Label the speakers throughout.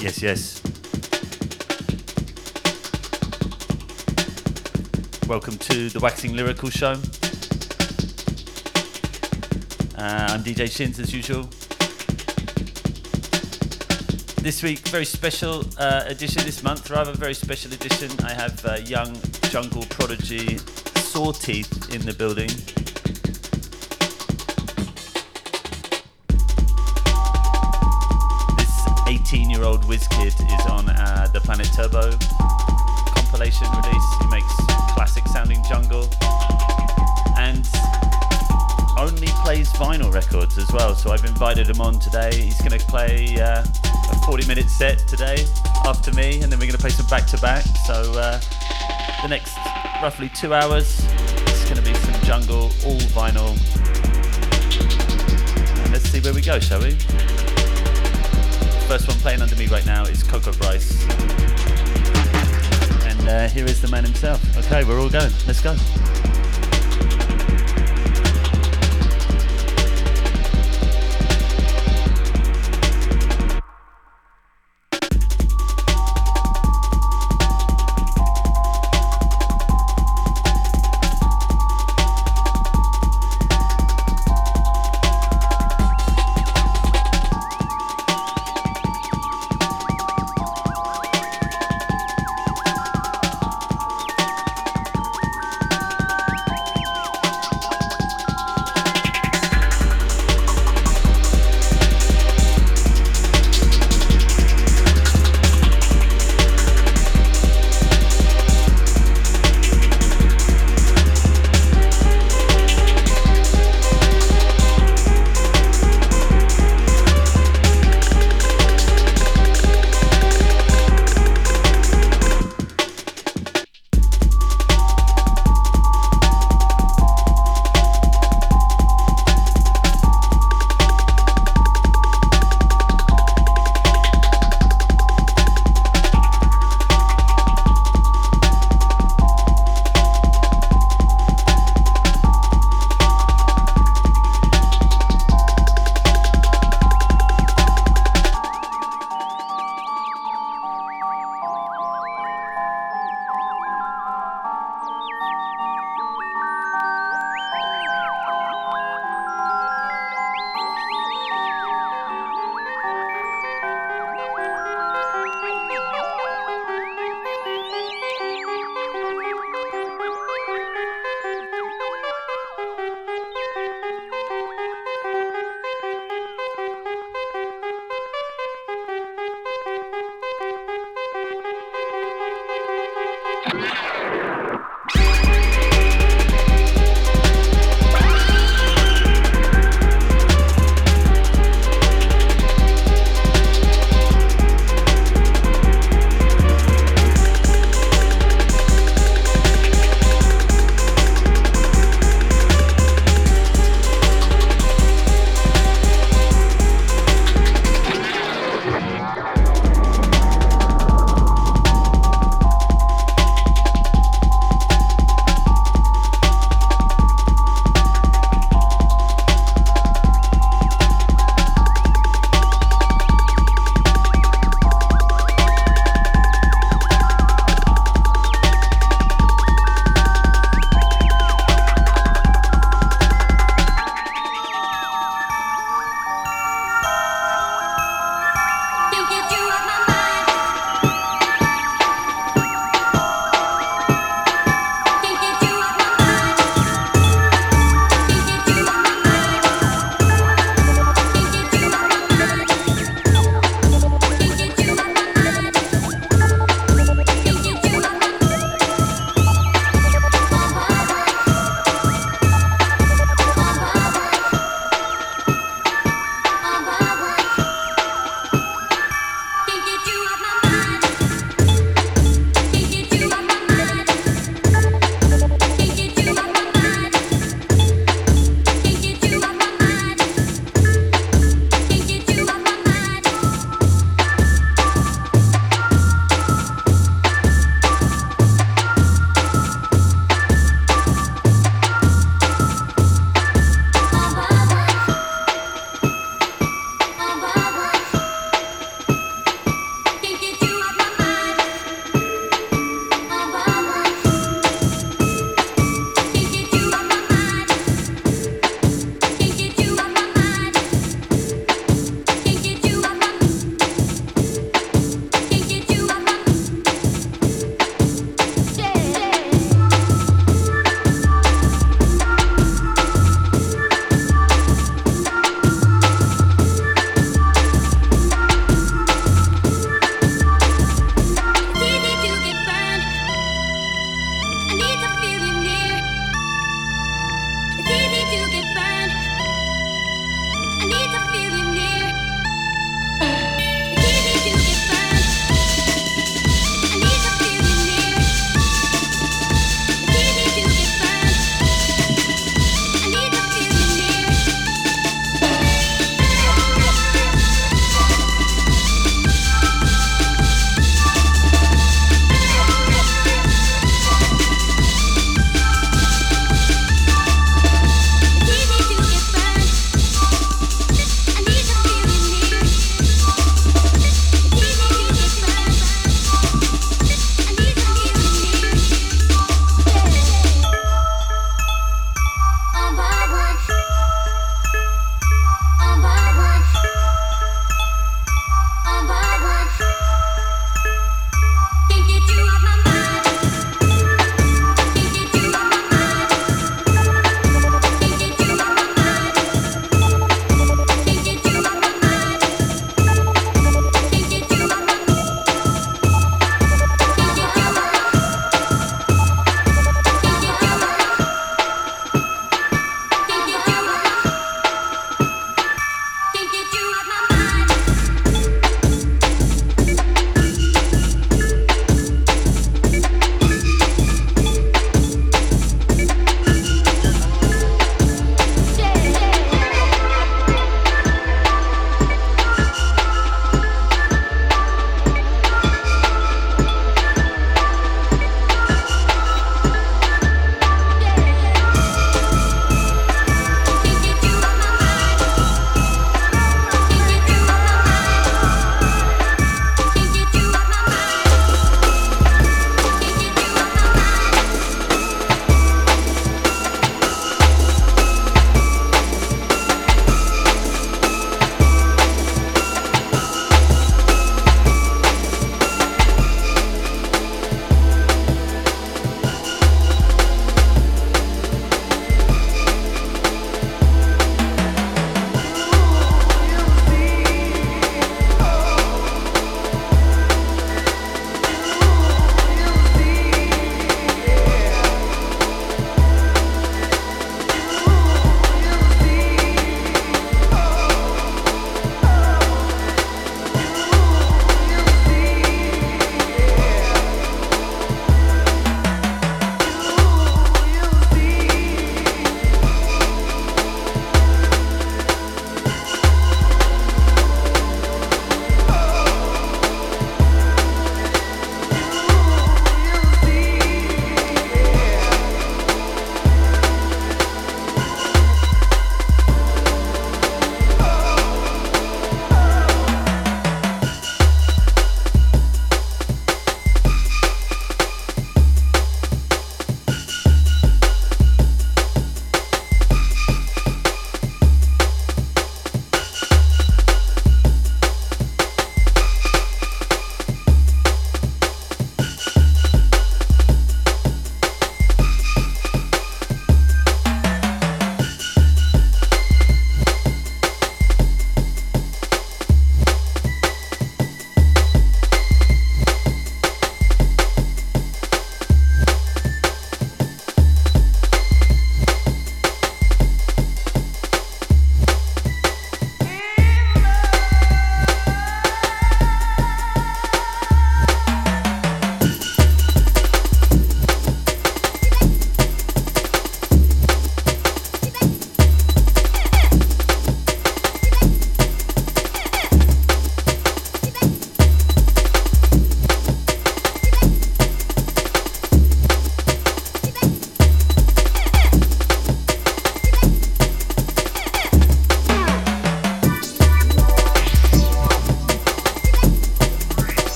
Speaker 1: yes, yes. Welcome to the Waxing Lyrical Show. Uh, I'm DJ Shins as usual. This week, very special uh, edition this month, rather very special edition. I have uh, young jungle prodigy Sawteeth in the building. This 18 year old whiz kid is on uh, the Planet Turbo compilation release. He makes classic sounding jungle and only plays vinyl records as well. So I've invited him on today. He's going to play uh, a 40 minute set today after me, and then we're going to play some back to back. So uh, the next roughly two hours, it's going to be some jungle, all vinyl. And let's see where we go, shall we? First one playing under me right now is Coco Bryce. And uh, here is the man himself. Okay, we're all going. Let's go.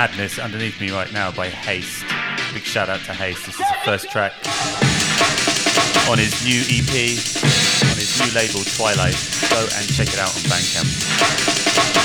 Speaker 1: Underneath me right now by Haste. Big shout out to Haste. This is the first track on his new EP, on his new label Twilight. Go and check it out on Bandcamp.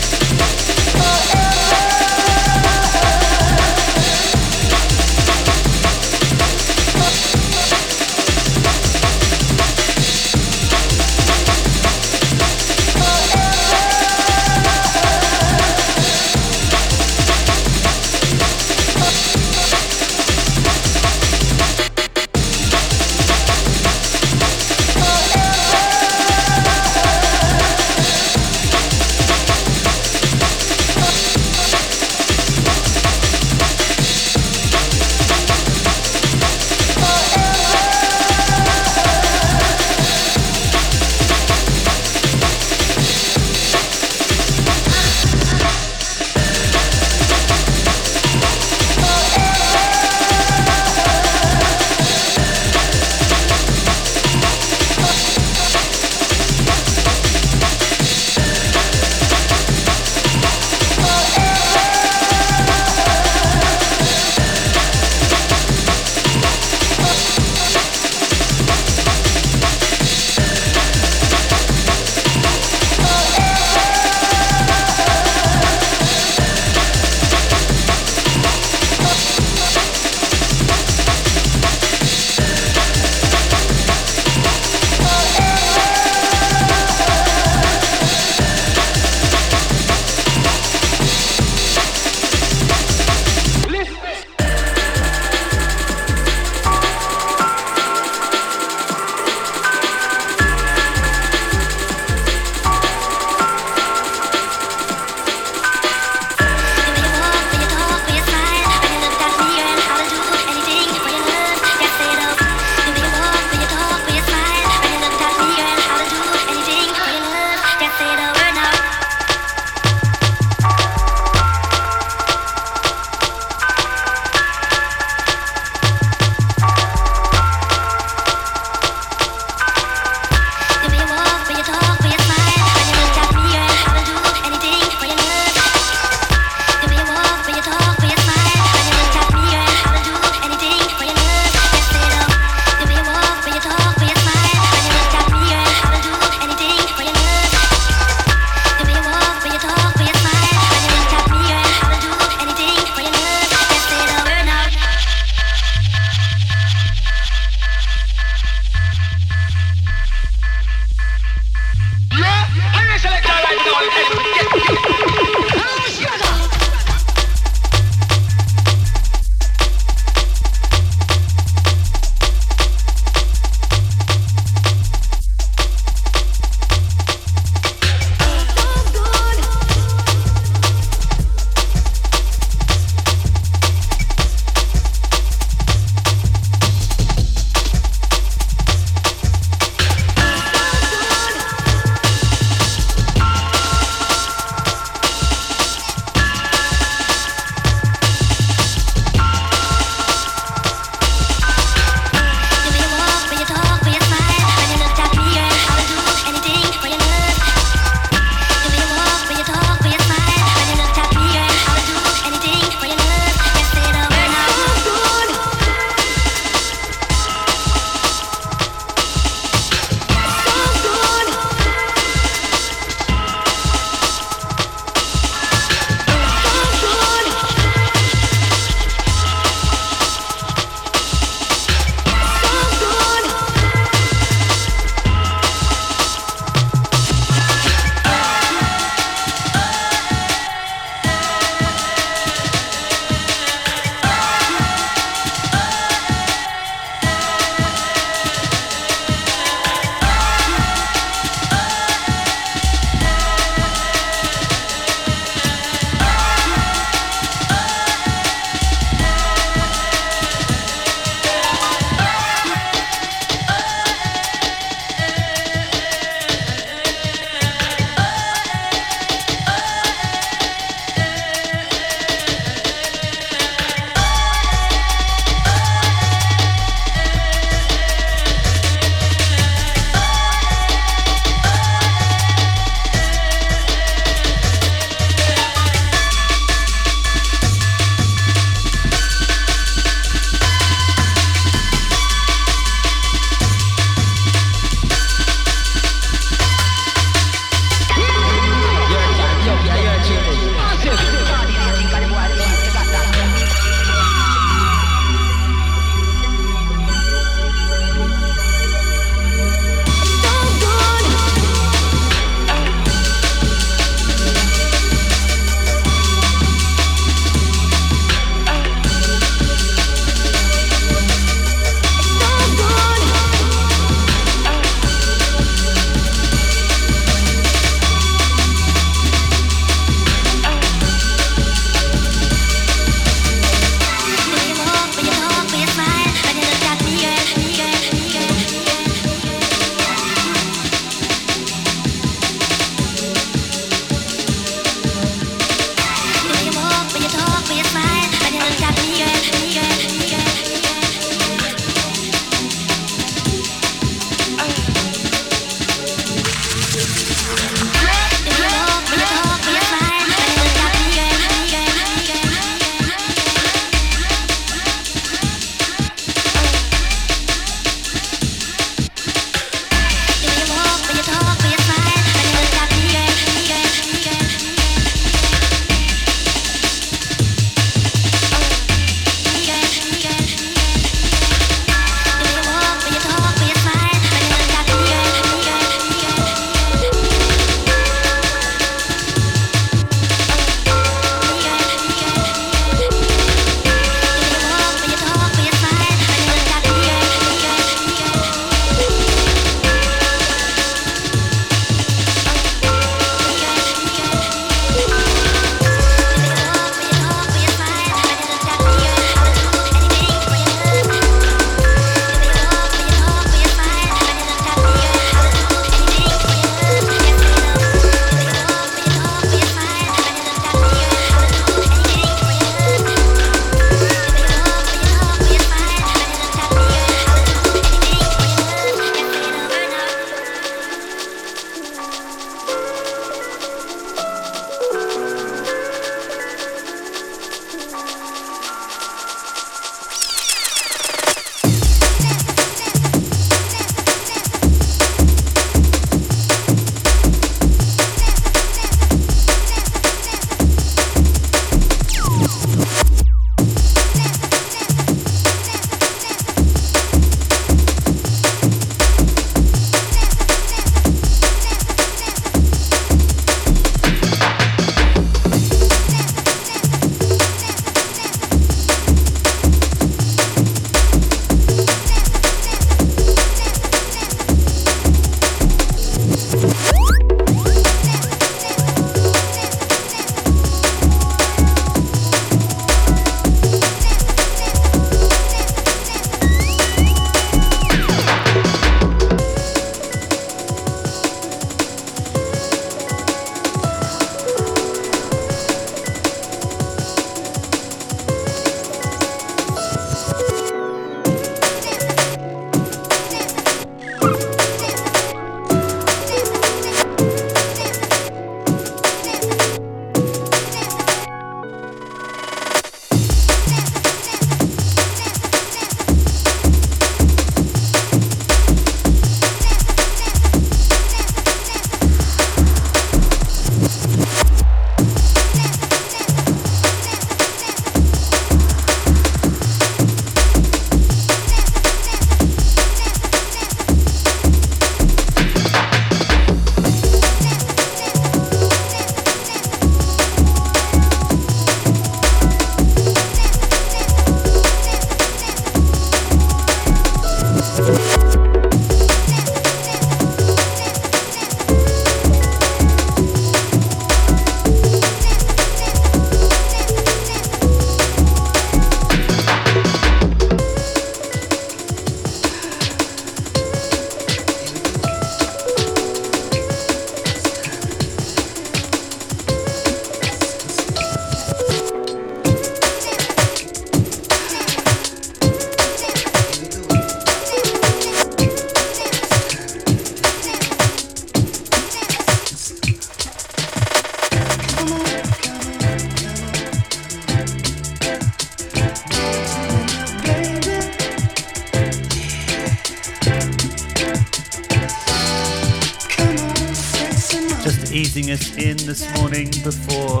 Speaker 1: Easing us in this morning before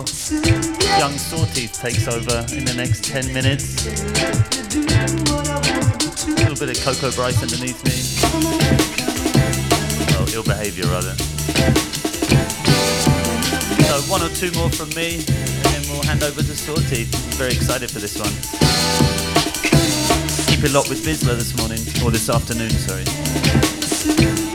Speaker 1: young Sawteeth takes over in the next 10 minutes. A little bit of Coco Bryce underneath me. Well, ill behavior rather. So one or two more from me, and then we'll hand over to Sawteeth. Very excited for this one. Keep it locked with VISLA this morning, or this afternoon, sorry.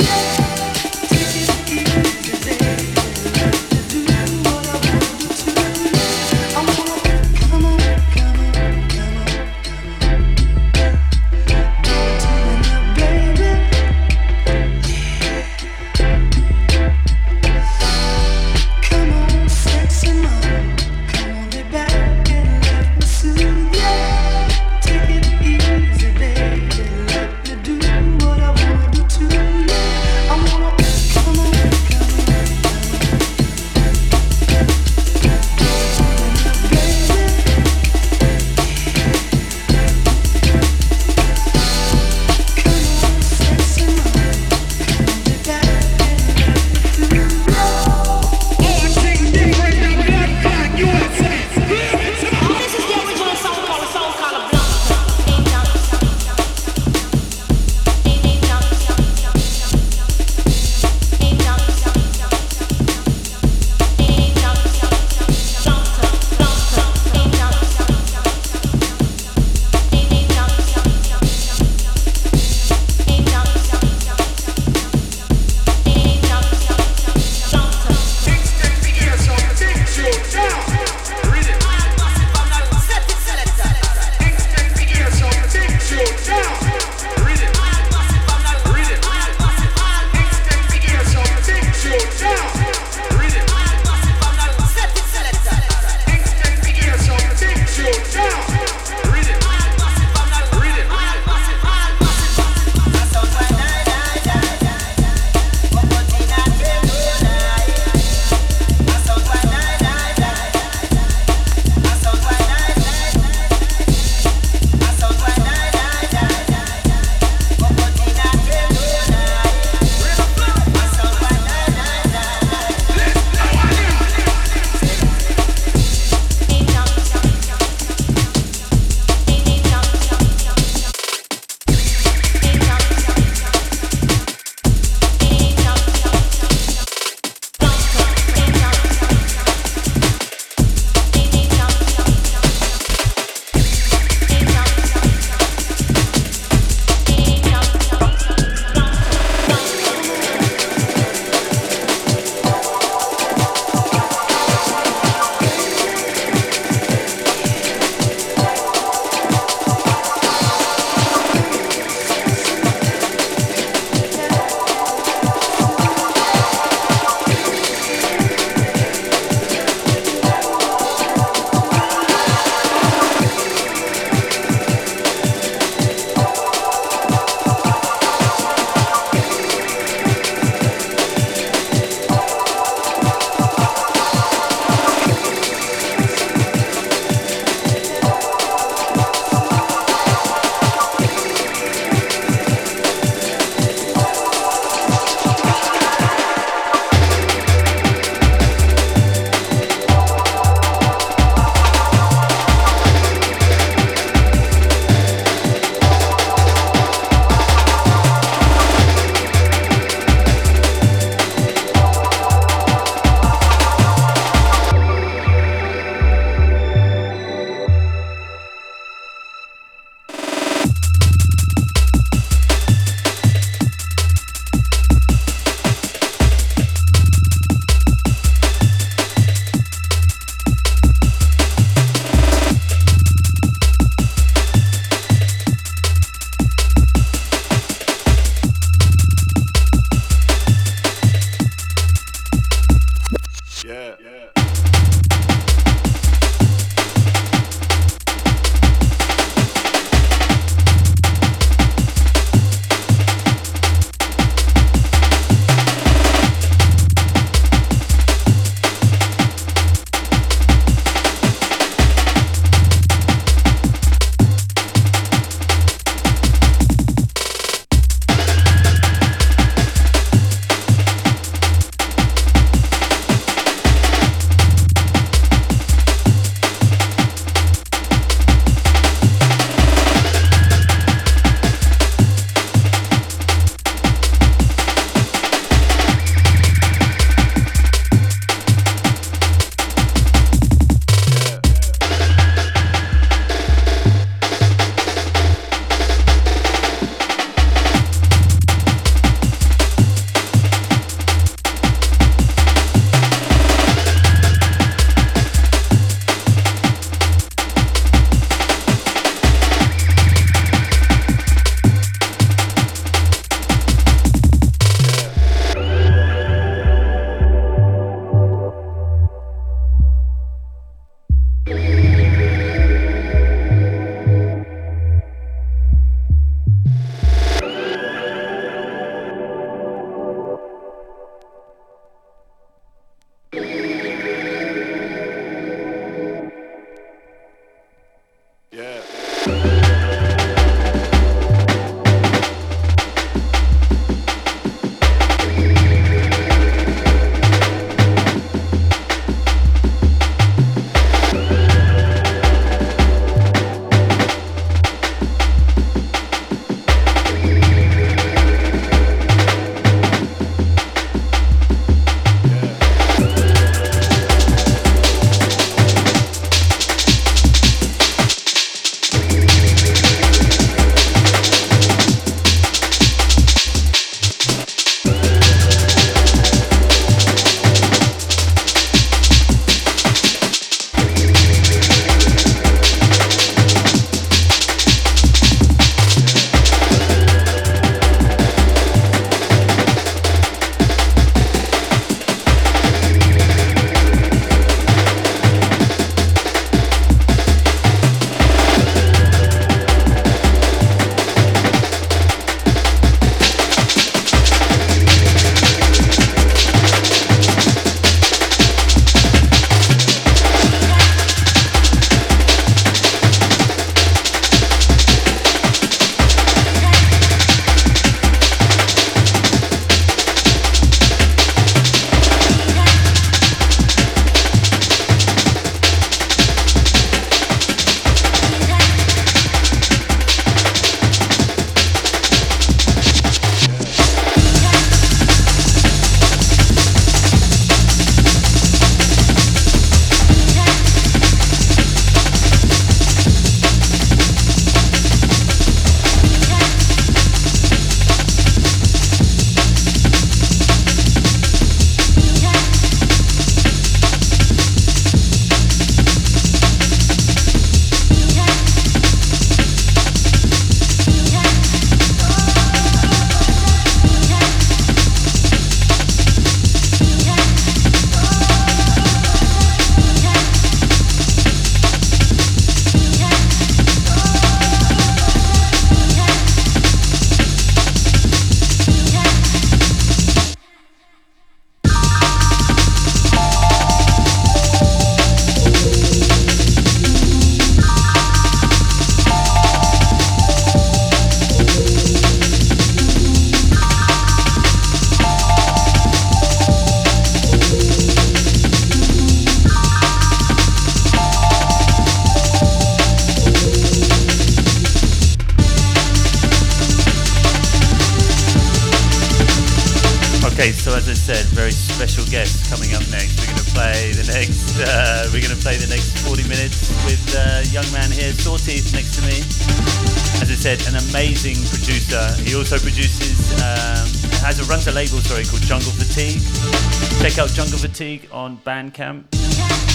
Speaker 1: Fatigue on Bandcamp.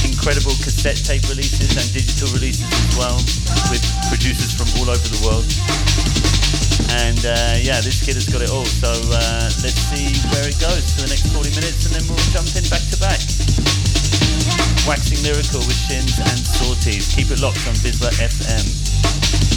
Speaker 1: Incredible cassette tape releases and digital releases as well, with producers from all over the world. And uh, yeah, this kid has got it all. So uh, let's see where it goes for the next 40 minutes and then we'll jump in back to back. Waxing Lyrical with Shins and Sawteeth. Keep it locked on VISLA FM.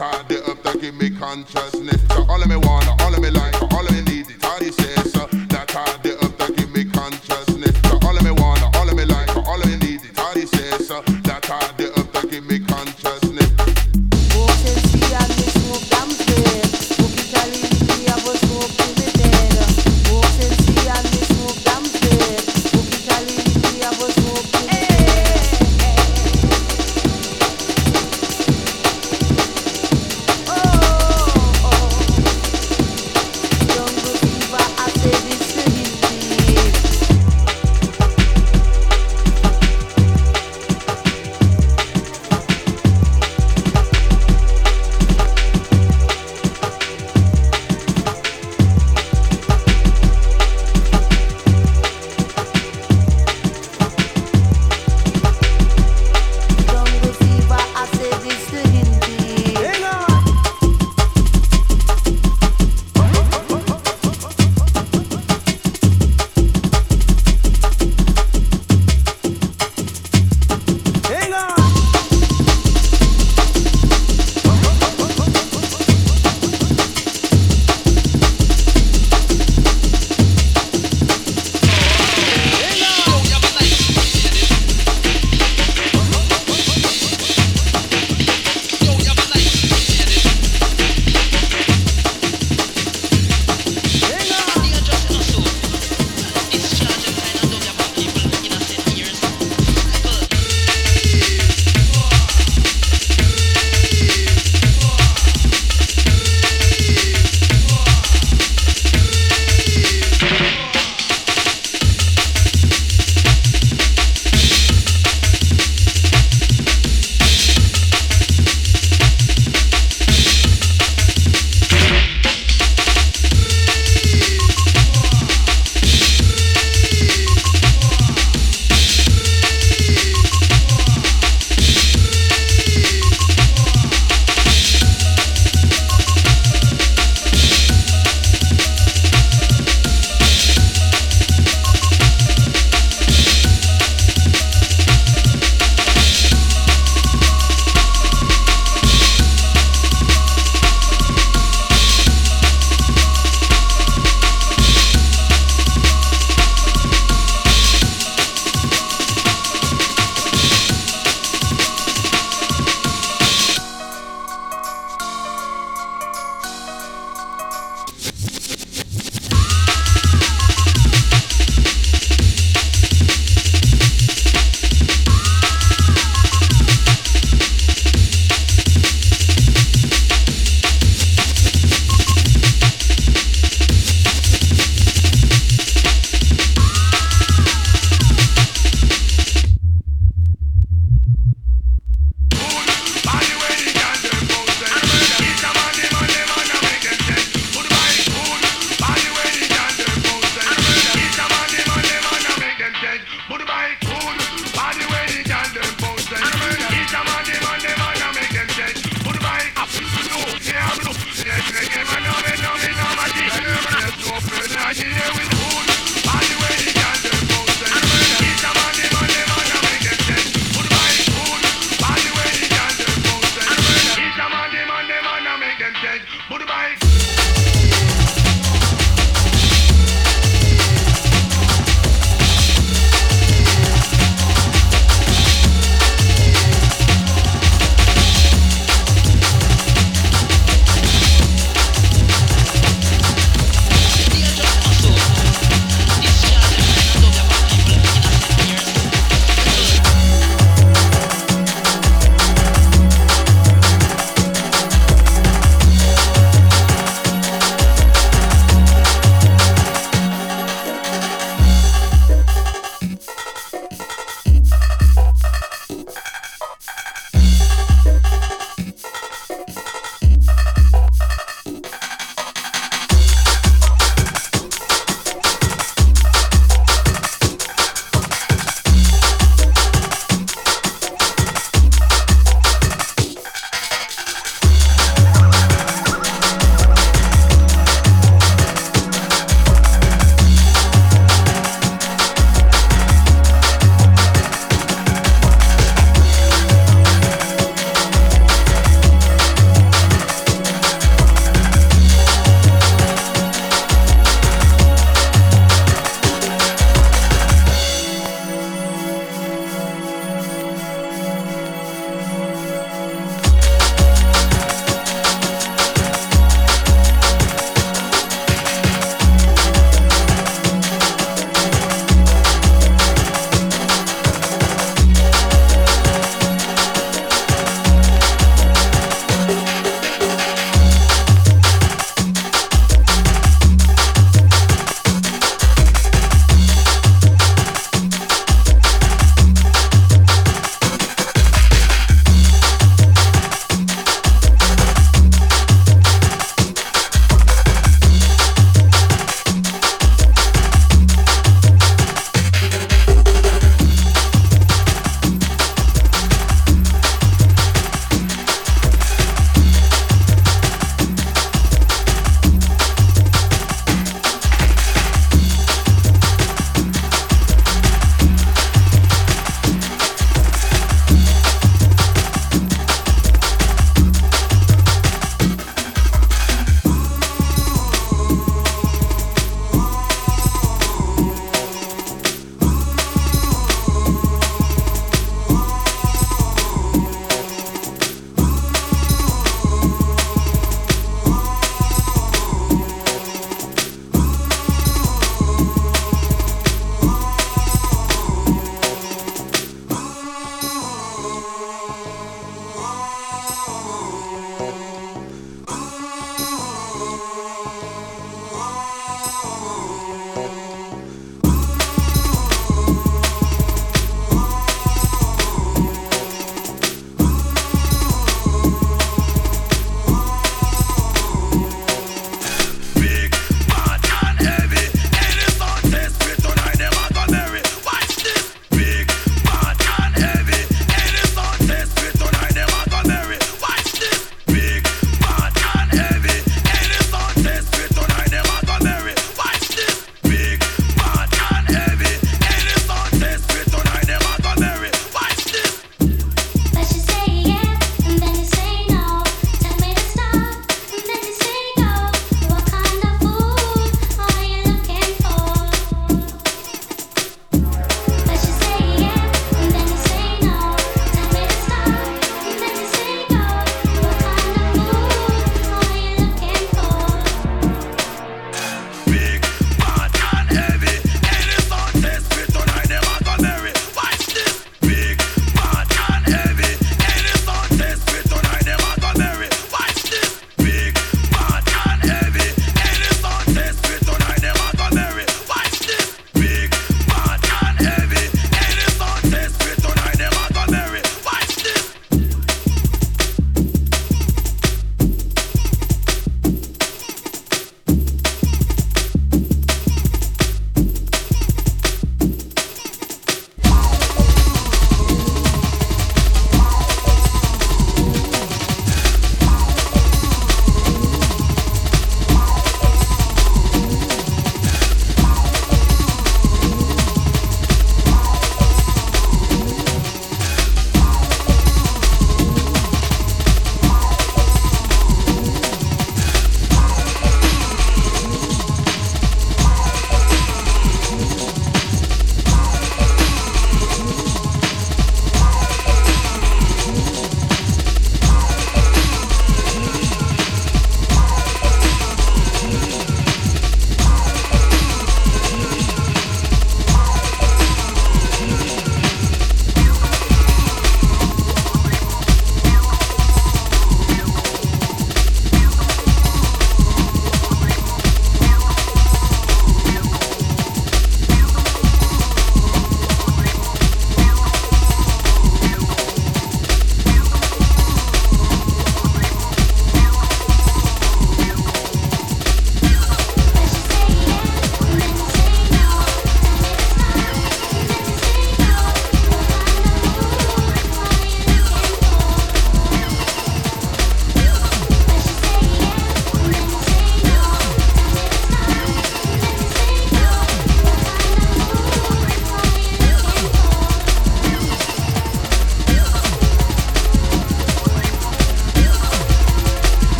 Speaker 2: I the up give me consciousness.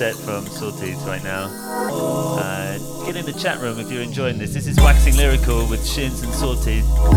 Speaker 1: Set from Sawteeth right now. Uh, get in the chat room if you're enjoying this. This is Waxing Lyrical with Shins and Sawteeth.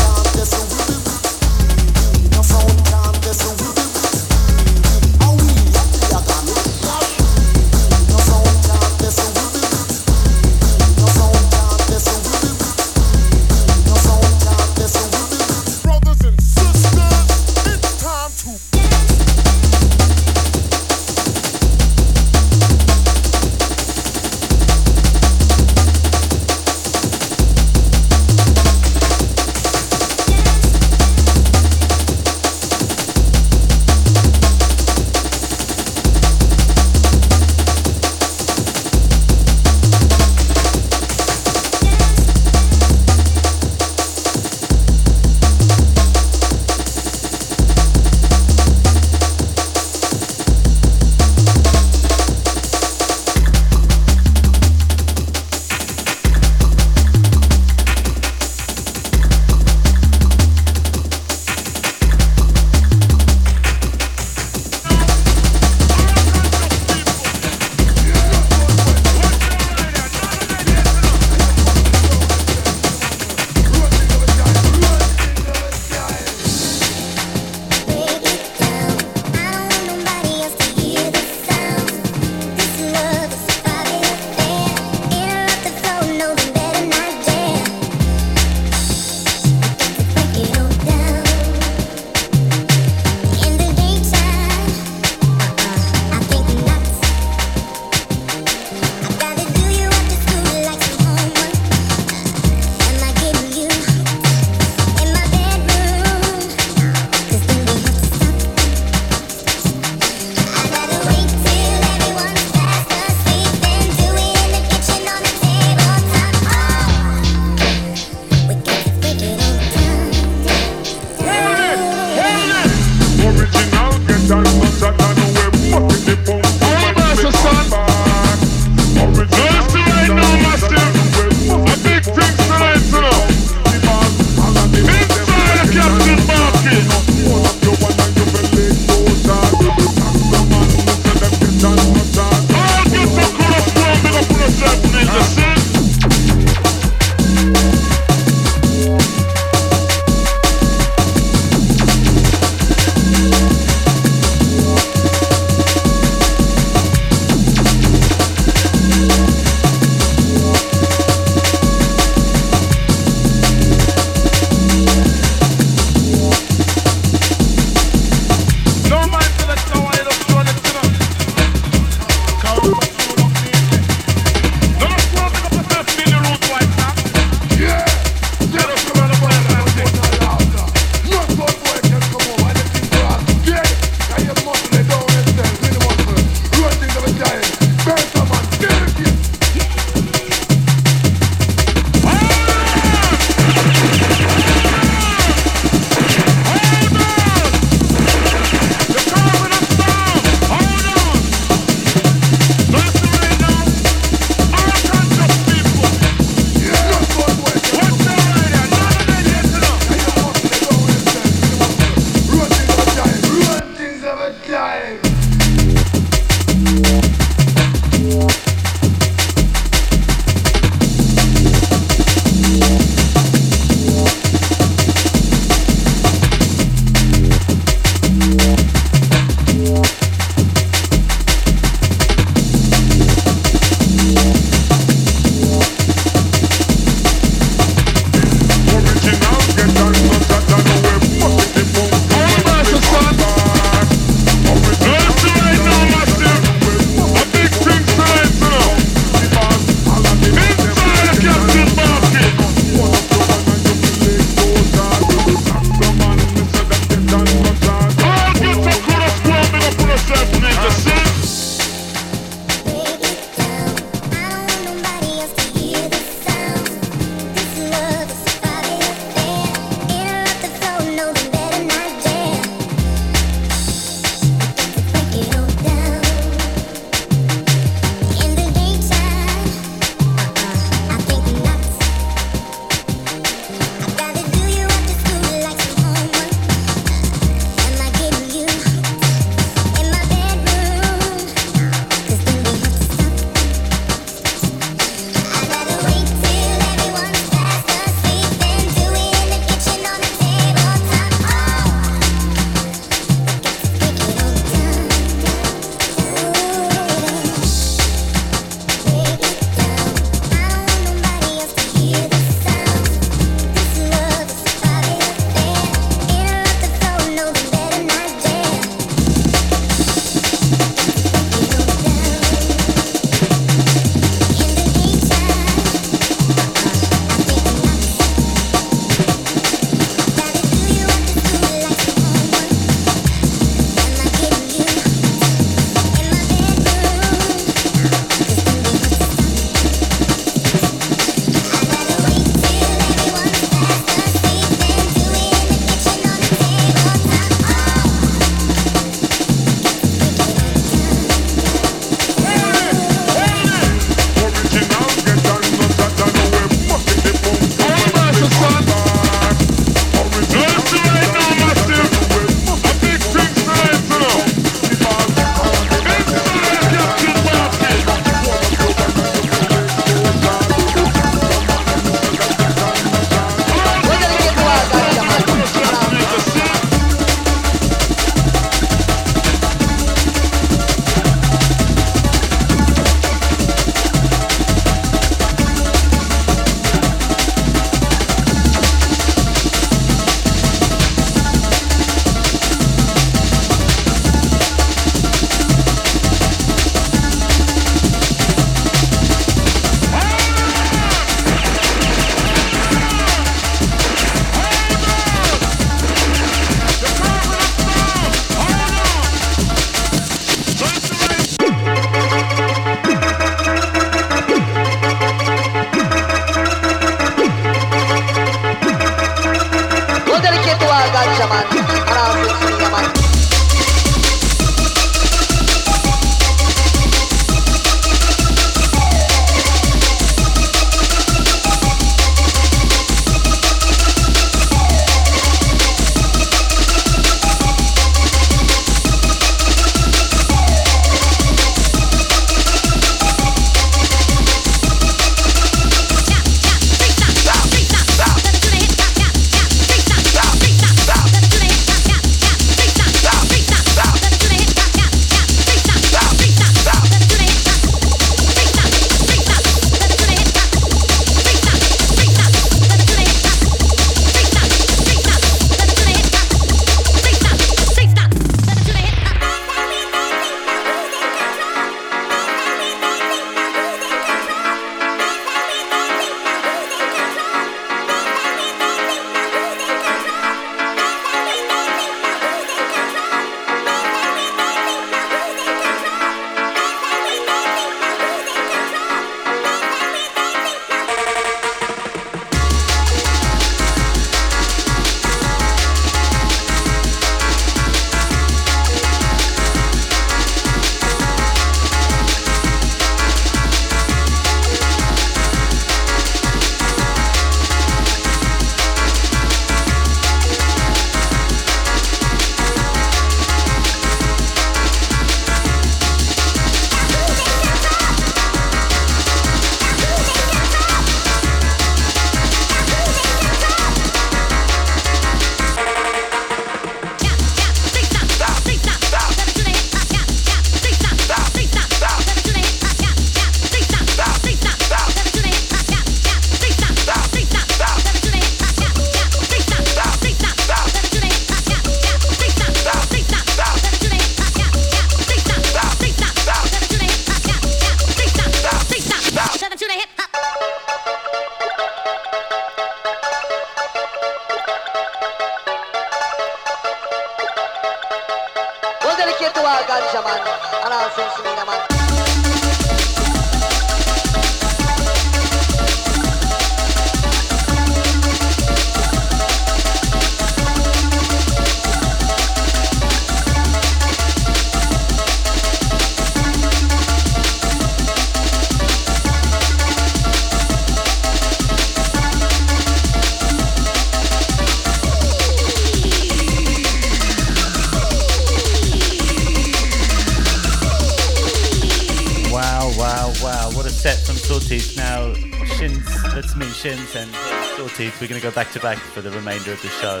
Speaker 1: We're going to go back to back for the remainder of the show.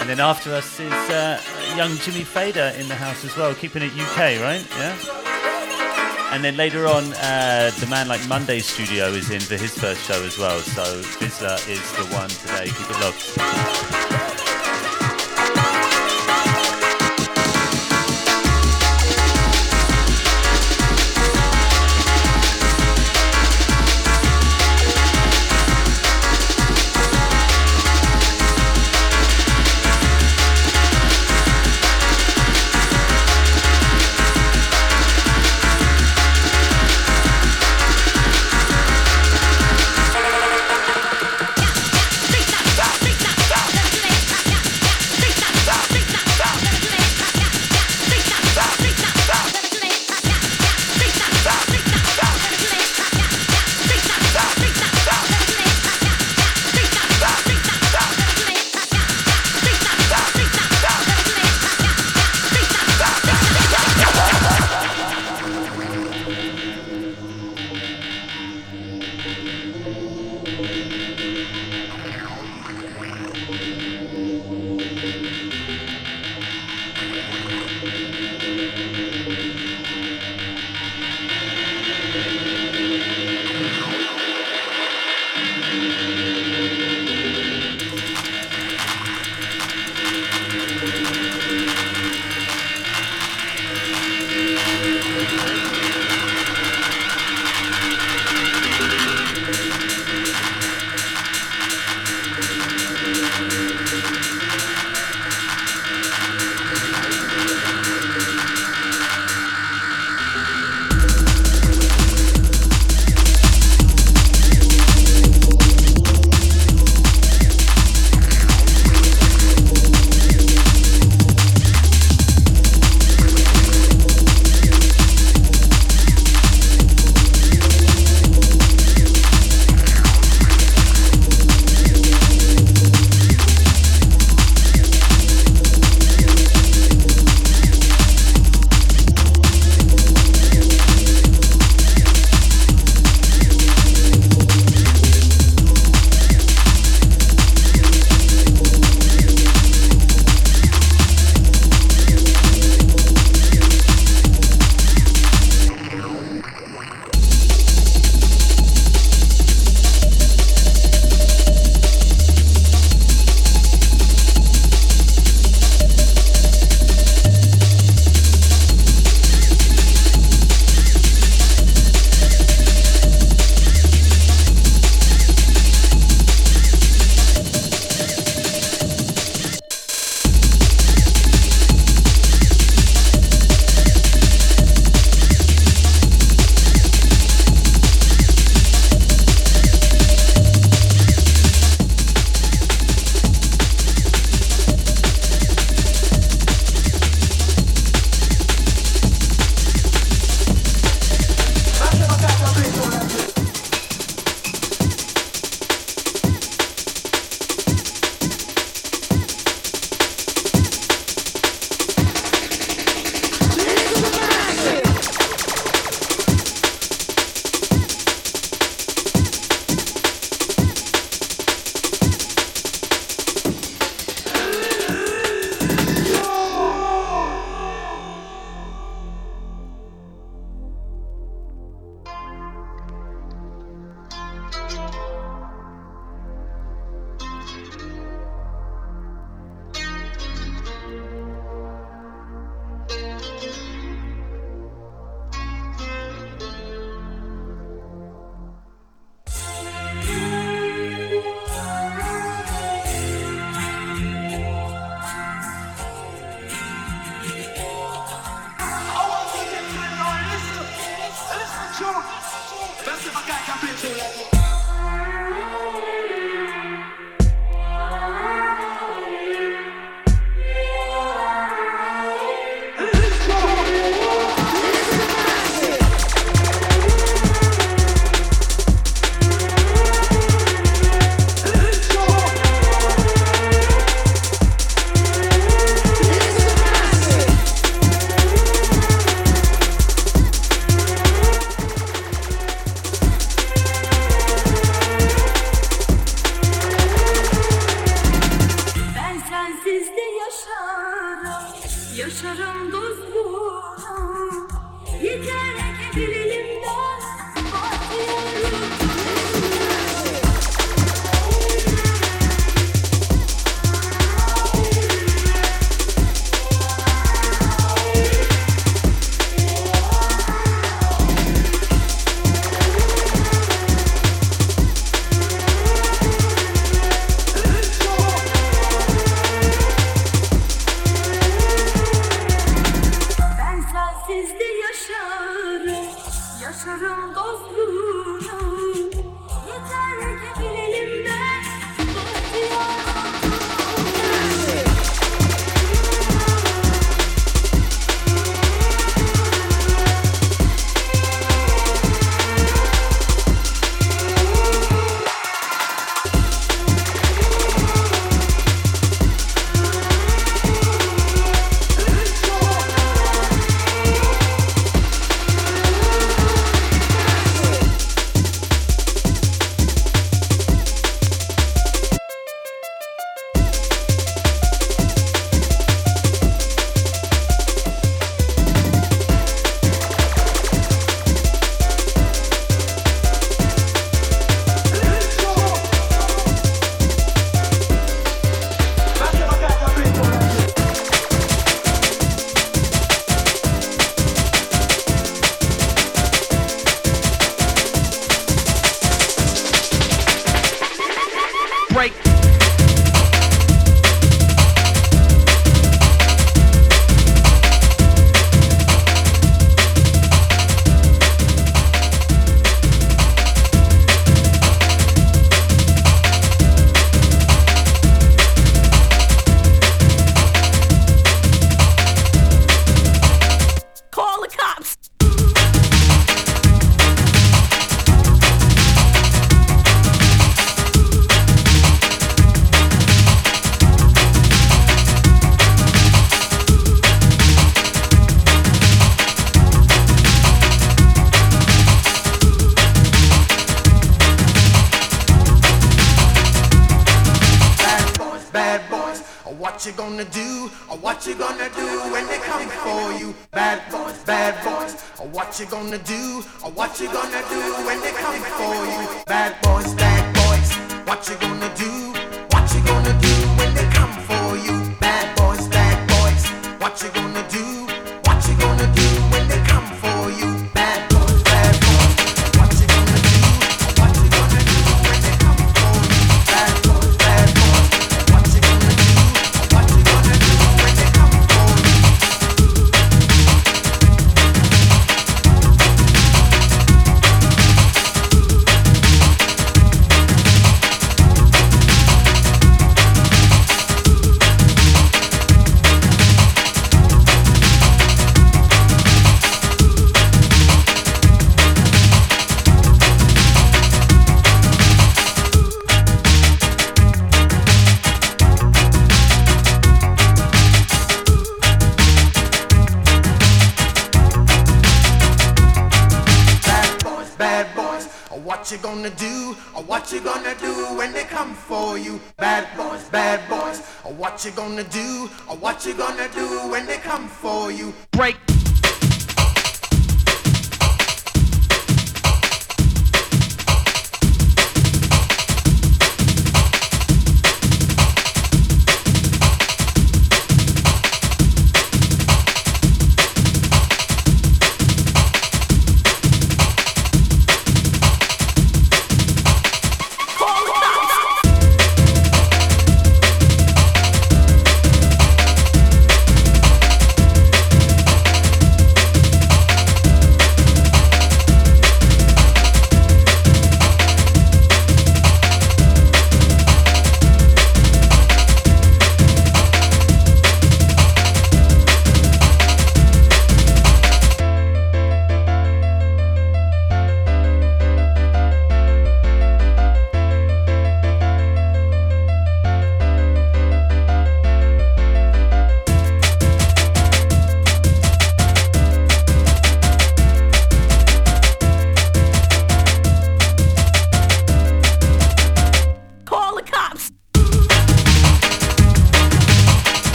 Speaker 1: And then after us is uh, young Jimmy Fader in the house as well, keeping it UK, right? Yeah. And then later on, uh, the man like Monday Studio is in for his first show as well. So VISLA is the one today. Keep it locked.
Speaker 3: what you gonna do, or what you gonna do when they come for you. Bad boys, bad boys, or what you gonna do, or what you gonna do when they come for you. Break.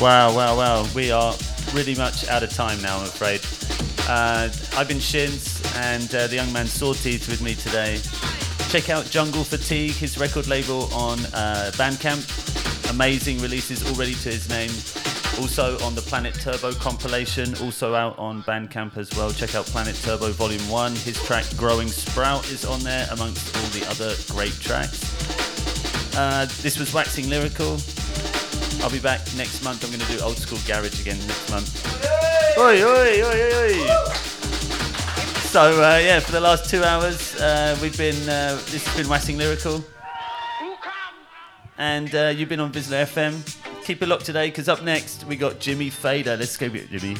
Speaker 1: Wow, wow, wow. We are really much out of time now, I'm afraid. Uh, I've been Shins and uh, the young man Sawteeth with me today. Check out Jungle Fatigue, his record label on uh, Bandcamp. Amazing releases already to his name. Also on the Planet Turbo compilation, also out on Bandcamp as well. Check out Planet Turbo Volume 1. His track Growing Sprout is on there amongst all the other great tracks. Uh, this was Waxing Lyrical. I'll be back next month. I'm going to do old school garage again next month. Oi, oi, oi, oi, oi. So uh, yeah, for the last two hours, uh, we've been. Uh, this has been Waxing Lyrical, and uh, you've been on VISLA FM. Keep it locked today, because up next we got Jimmy Fader. Let's go get Jimmy.